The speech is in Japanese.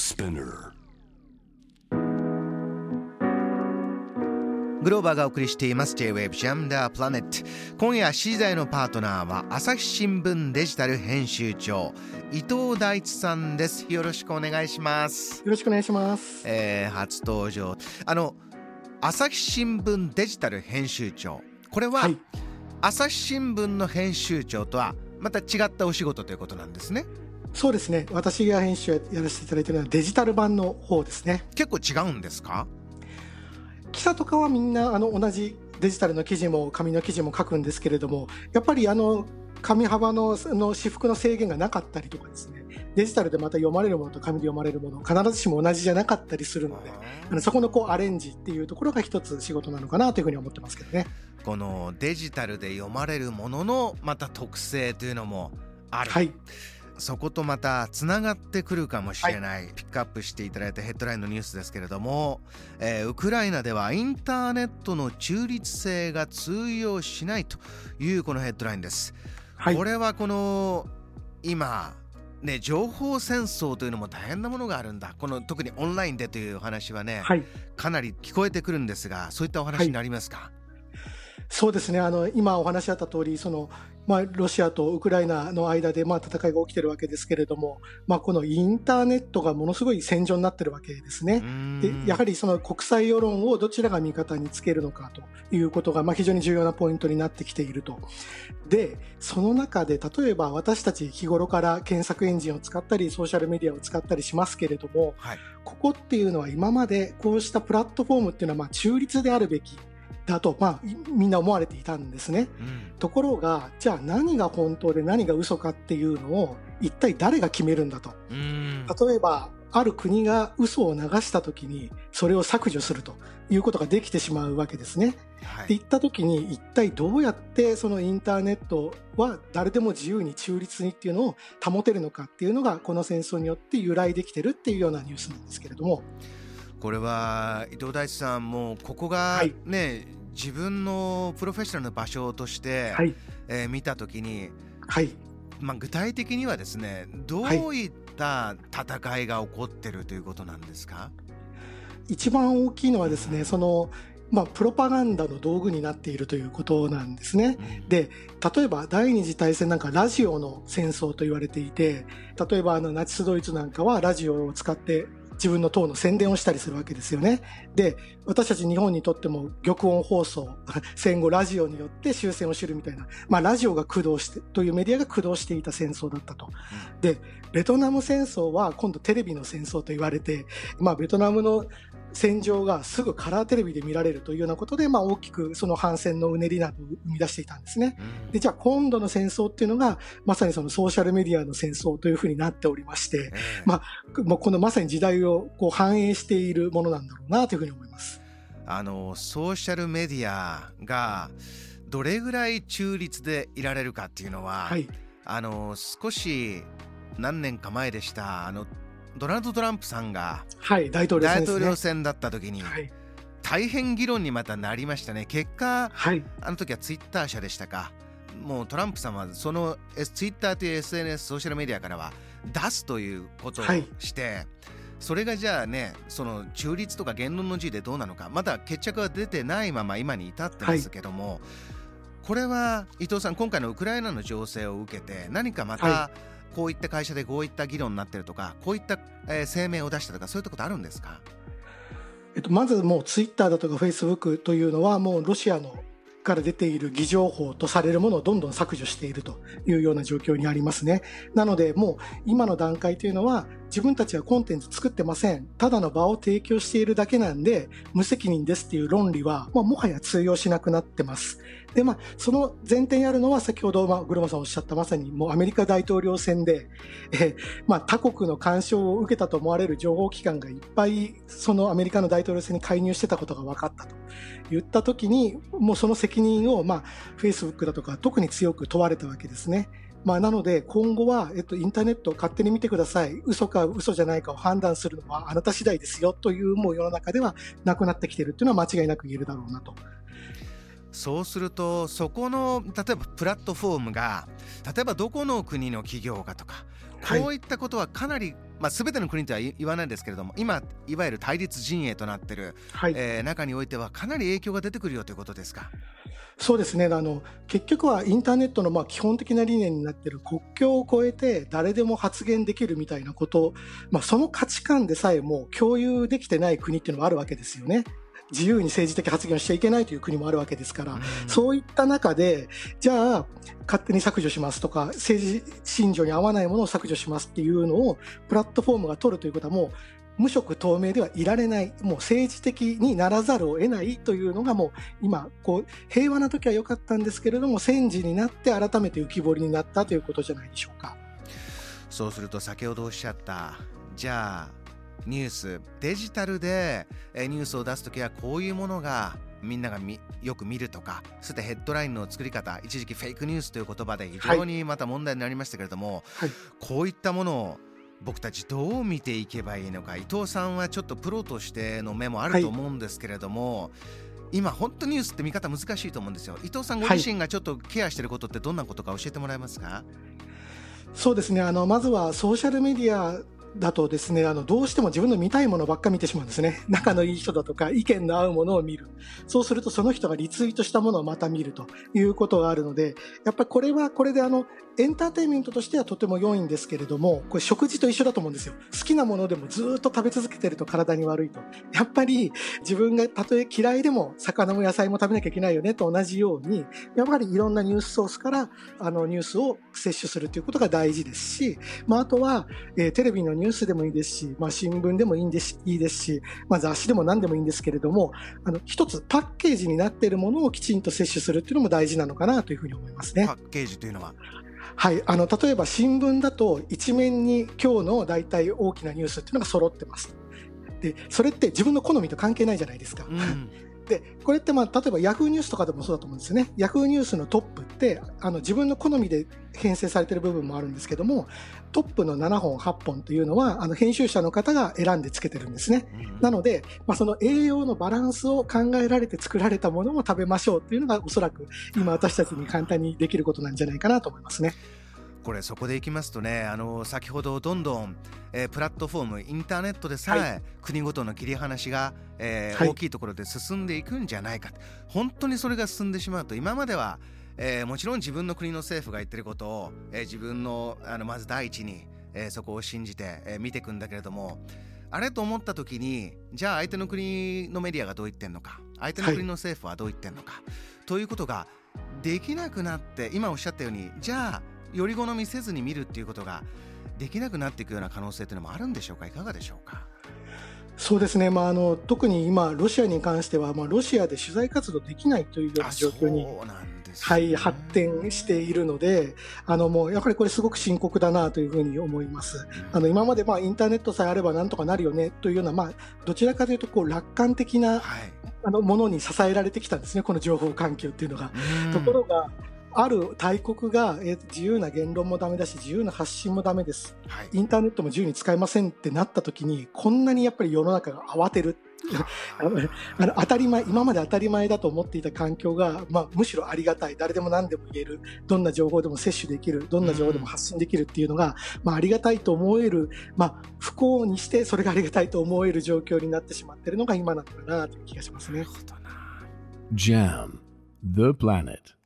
Spinner. グローバーがお送りしています。J-Wave Jam the Planet 今夜7時台のパートナーは朝日新聞デジタル編集長伊藤大地さんです。よろしくお願いします。よろしくお願いします。えー、初登場。あの朝日新聞デジタル編集長。これは、はい。朝日新聞の編集長とはまた違ったお仕事ということなんですねそうですね。私が編集やらせていただいているのはデジタル版の方ですね。結構違うんですか？記者とかはみんなあの同じデジタルの記事も紙の記事も書くんですけれども、やっぱりあの紙幅のあの私服の制限がなかったりとかですね。デジタルでまた読まれるものと紙で読まれるもの必ずしも同じじゃなかったりするので、あのそこのこうアレンジっていうところが一つ仕事なのかなというふうに思ってますけどね。このデジタルで読まれるもののまた特性というのもある、はい。そことまたつながってくるかもしれない、ピックアップしていただいたヘッドラインのニュースですけれども、えーウクライナではインターネットの中立性が通用しないというこのヘッドラインです、はい。こ。れはこの今ね情報戦争というのも大変なものがあるんだ。この特にオンラインでというお話はね、はい。かなり聞こえてくるんですがそういったお話になりますか、そうですねあの今お話しあった通りそのまあロシアとウクライナの間でまあ戦いが起きてるわけですけれども、まあ、このインターネットがものすごい戦場になってるわけですね。でやはりその国際世論をどちらが味方につけるのかということが、まあ、非常に重要なポイントになってきていると。で、その中で例えば私たち日頃から検索エンジンを使ったりソーシャルメディアを使ったりしますけれども、はいここっていうのは今までこうしたプラットフォームっていうのはまあ中立であるべきだと、まあ、いみんな思われていたんですね。うんところが、じゃあ何が本当で何が嘘かっていうのを一体誰が決めるんだと。うん例えば、ある国が嘘を流したときに、それを削除するということができてしまうわけですね。はいって言ったときに、一体どうやってそのインターネットは誰でも自由に中立にっていうのを保てるのかっていうのが、この戦争によって由来できてるっていうようなニュースなんですけれども、これは伊藤大地さんもうここがはい。ね、自分のプロフェッショナルの場所として、はい、えー見た時に、はい、まあ、具体的にはですねどういった戦いが起こってるということなんですか、一番大きいのはですね、その、まあ、プロパガンダの道具になっているということなんですね。で、例えば第二次大戦なんかラジオの戦争と言われていて、例えばあのナチスドイツなんかはラジオを使って自分の党の宣伝をしたりするわけですよね。で、私たち日本にとっても玉音放送、戦後ラジオによって終戦を知るみたいな、まあラジオが駆動して、というメディアが駆動していた戦争だったと。で、ベトナム戦争は今度テレビの戦争と言われて、まあベトナムの戦場がすぐカラーテレビで見られるというようなことで、まあ大きくその反戦のうねりなどを生み出していたんですね。うんで、じゃあ今度の戦争っていうのが、まさにそのソーシャルメディアの戦争というふうになっておりまして、ええまもうこのまさに時代をこう反映しているものなんだろうなというふうに思います。あのソーシャルメディアがどれぐらい中立でいられるかっていうのは、はい。あの少し何年か前でしたあのドナルド・トランプさんがはい。大統領大選ね。統領選だった時にはい。大変議論にまたなりましたね結果はい。あの時はツイッター社でしたかもうトランプさんはそのえツイッターという SNS ソーシャルメディアからは出すということをはいして、それがじゃあねその中立とか言論の自由でどうなのかまだ決着は出てないまま今に至ってますけども、これは伊藤さん今回のウクライナの情勢を受けて何かまた、はこういった会社でこういった議論になってるとかこういった、え声明を出したとかそういったことあるんですか？えっと、まずもうツイッターだとかフェイスブックというのはもうロシアのから出ている偽情報とされるものをどんどん削除しているというような状況にありますね。なのでもう今の段階というのは自分たちはコンテンツ作ってません。ただの場を提供しているだけなんで無責任ですっていう論理は、まあ、もはや通用しなくなってます。で、まあ、その前提にあるのは先ほど、まあ、グロマさんおっしゃったまさにもうアメリカ大統領選で、えーまあ、他国の干渉を受けたと思われる情報機関がいっぱいそのアメリカの大統領選に介入してたことが分かったと言ったときに、もうその責任を、まあ、Facebook だとか特に強く問われたわけですね。まあ、なので今後は、えっと、インターネットを勝手に見てください。嘘か嘘じゃないかを判断するのはあなた次第ですよというもう世の中ではなくなってきているというのは間違いなく言えるだろうなと。そうするとそこの例えばプラットフォームが例えばどこの国の企業かとかこういったことはかなり、まあ、全ての国とは言わないですけれども今いわゆる対立陣営となっている、はい、えー、中においてはかなり影響が出てくるよということですか？そうですねあの結局はインターネットのまあ基本的な理念になっている国境を越えて誰でも発言できるみたいなこと、まあ、その価値観でさえも共有できてない国っていうのもあるわけですよね。自由に政治的発言をしちゃいけないという国もあるわけですから、うん、そういった中で、じゃあ、勝手に削除しますとか、政治信条に合わないものを削除しますっていうのを、プラットフォームが取るということはもう、無色透明ではいられない、もう政治的にならざるを得ないというのがもう今、こう、平和な時は良かったんですけれども、戦時になって改めて浮き彫りになったということじゃないでしょうか。そうすると先ほどおっしゃった、じゃあ、ニュースデジタルでニュースを出す時はこういうものがみんながよく見るとかそしてヘッドラインの作り方一時期フェイクニュースという言葉で非常にまた問題になりましたけれども、はい、こういったものを僕たちどう見ていけばいいのか伊藤さんはちょっとプロとしての目もあると思うんですけれども、はい、今本当ニュースって見方難しいと思うんですよ。伊藤さんご自身がちょっとケアしていることってどんなことか教えてもらえますか、そうですね。あのまずはソーシャルメディアだとですね、あの、どうしても自分の見たいものばっか見てしまうんですね。仲のいい人だとか、意見の合うものを見る。そうすると、その人がリツイートしたものをまた見るということがあるので、やっぱりこれはこれであの、エンターテインメントとしてはとても良いんですけれども、これ食事と一緒だと思うんですよ。好きなものでもずっと食べ続けてると体に悪いと。やっぱり自分がたとえ嫌いでも魚も野菜も食べなきゃいけないよねと同じように、やっぱりいろんなニュースソースからあのニュースを摂取するということが大事ですし、まあ、あとは、えー、テレビのニュースでもいいですし、まあ、新聞でもいいんですいいですし、まあ、雑誌でも何でもいいんですけれども、あの一つパッケージになっているものをきちんと摂取するっていうのも大事なのかなというふうに思いますね。パッケージというのは？はい、あの例えば新聞だと一面に今日の大体大きなニュースっていうのが揃ってます。でそれって自分の好みと関係ないじゃないですか。うんでこれってまあ例えばヤフーニュースとかでもそうだと思うんですよね。ヤフーニュースのトップってあの自分の好みで編成されている部分もあるんですけどもトップの7本8本というのはあの編集者の方が選んでつけてるんですね。なので、まあ、その栄養のバランスを考えられて作られたものも食べましょうというのがおそらく今私たちに簡単にできることなんじゃないかなと思いますね。これそこでいきますとねあの先ほどどんどん、えー、プラットフォームインターネットでさえ、はい、国ごとの切り離しが、えーはい、大きいところで進んでいくんじゃないか本当にそれが進んでしまうと。今までは、えー、もちろん自分の国の政府が言ってることを、えー、自分のあのまず第一に、えー、そこを信じて、えー、見ていくんだけれどもあれと思った時にじゃあ相手の国のメディアがどう言ってんのか相手の国の政府はどう言ってんのか、はい、ということができなくなって今おっしゃったようにじゃあより好みせずに見るっていうことができなくなっていくような可能性というのもあるんでしょうか？いかがでしょうか？そうですね、まあ、あの特に今、ロシアに関しては、まあ、ロシアで取材活動できないというような状況に、はい、発展しているので、あのもうやはりこれ、すごく深刻だなというふうに思います。あの今までまあインターネットさえあればなんとかなるよねというような、まあ、どちらかというとこう楽観的な、はい、あのものに支えられてきたんですね、この情報環境っていうのが。ところがある大国が、え自由な言論もだめだし自由な発信もだめです、はい、インターネットも自由に使えませんってなった時にこんなにやっぱり世の中が慌てる あの当たり前今まで当たり前だと思っていた環境が、まあ、むしろありがたい。誰でも何でも言える。どんな情報でも摂取できる。どんな情報でも発信できるっていうのが、まあ、ありがたいと思える、まあ、不幸にしてそれがありがたいと思える状況になってしまっているのが今なのかなという気がしますね。JAM The Planet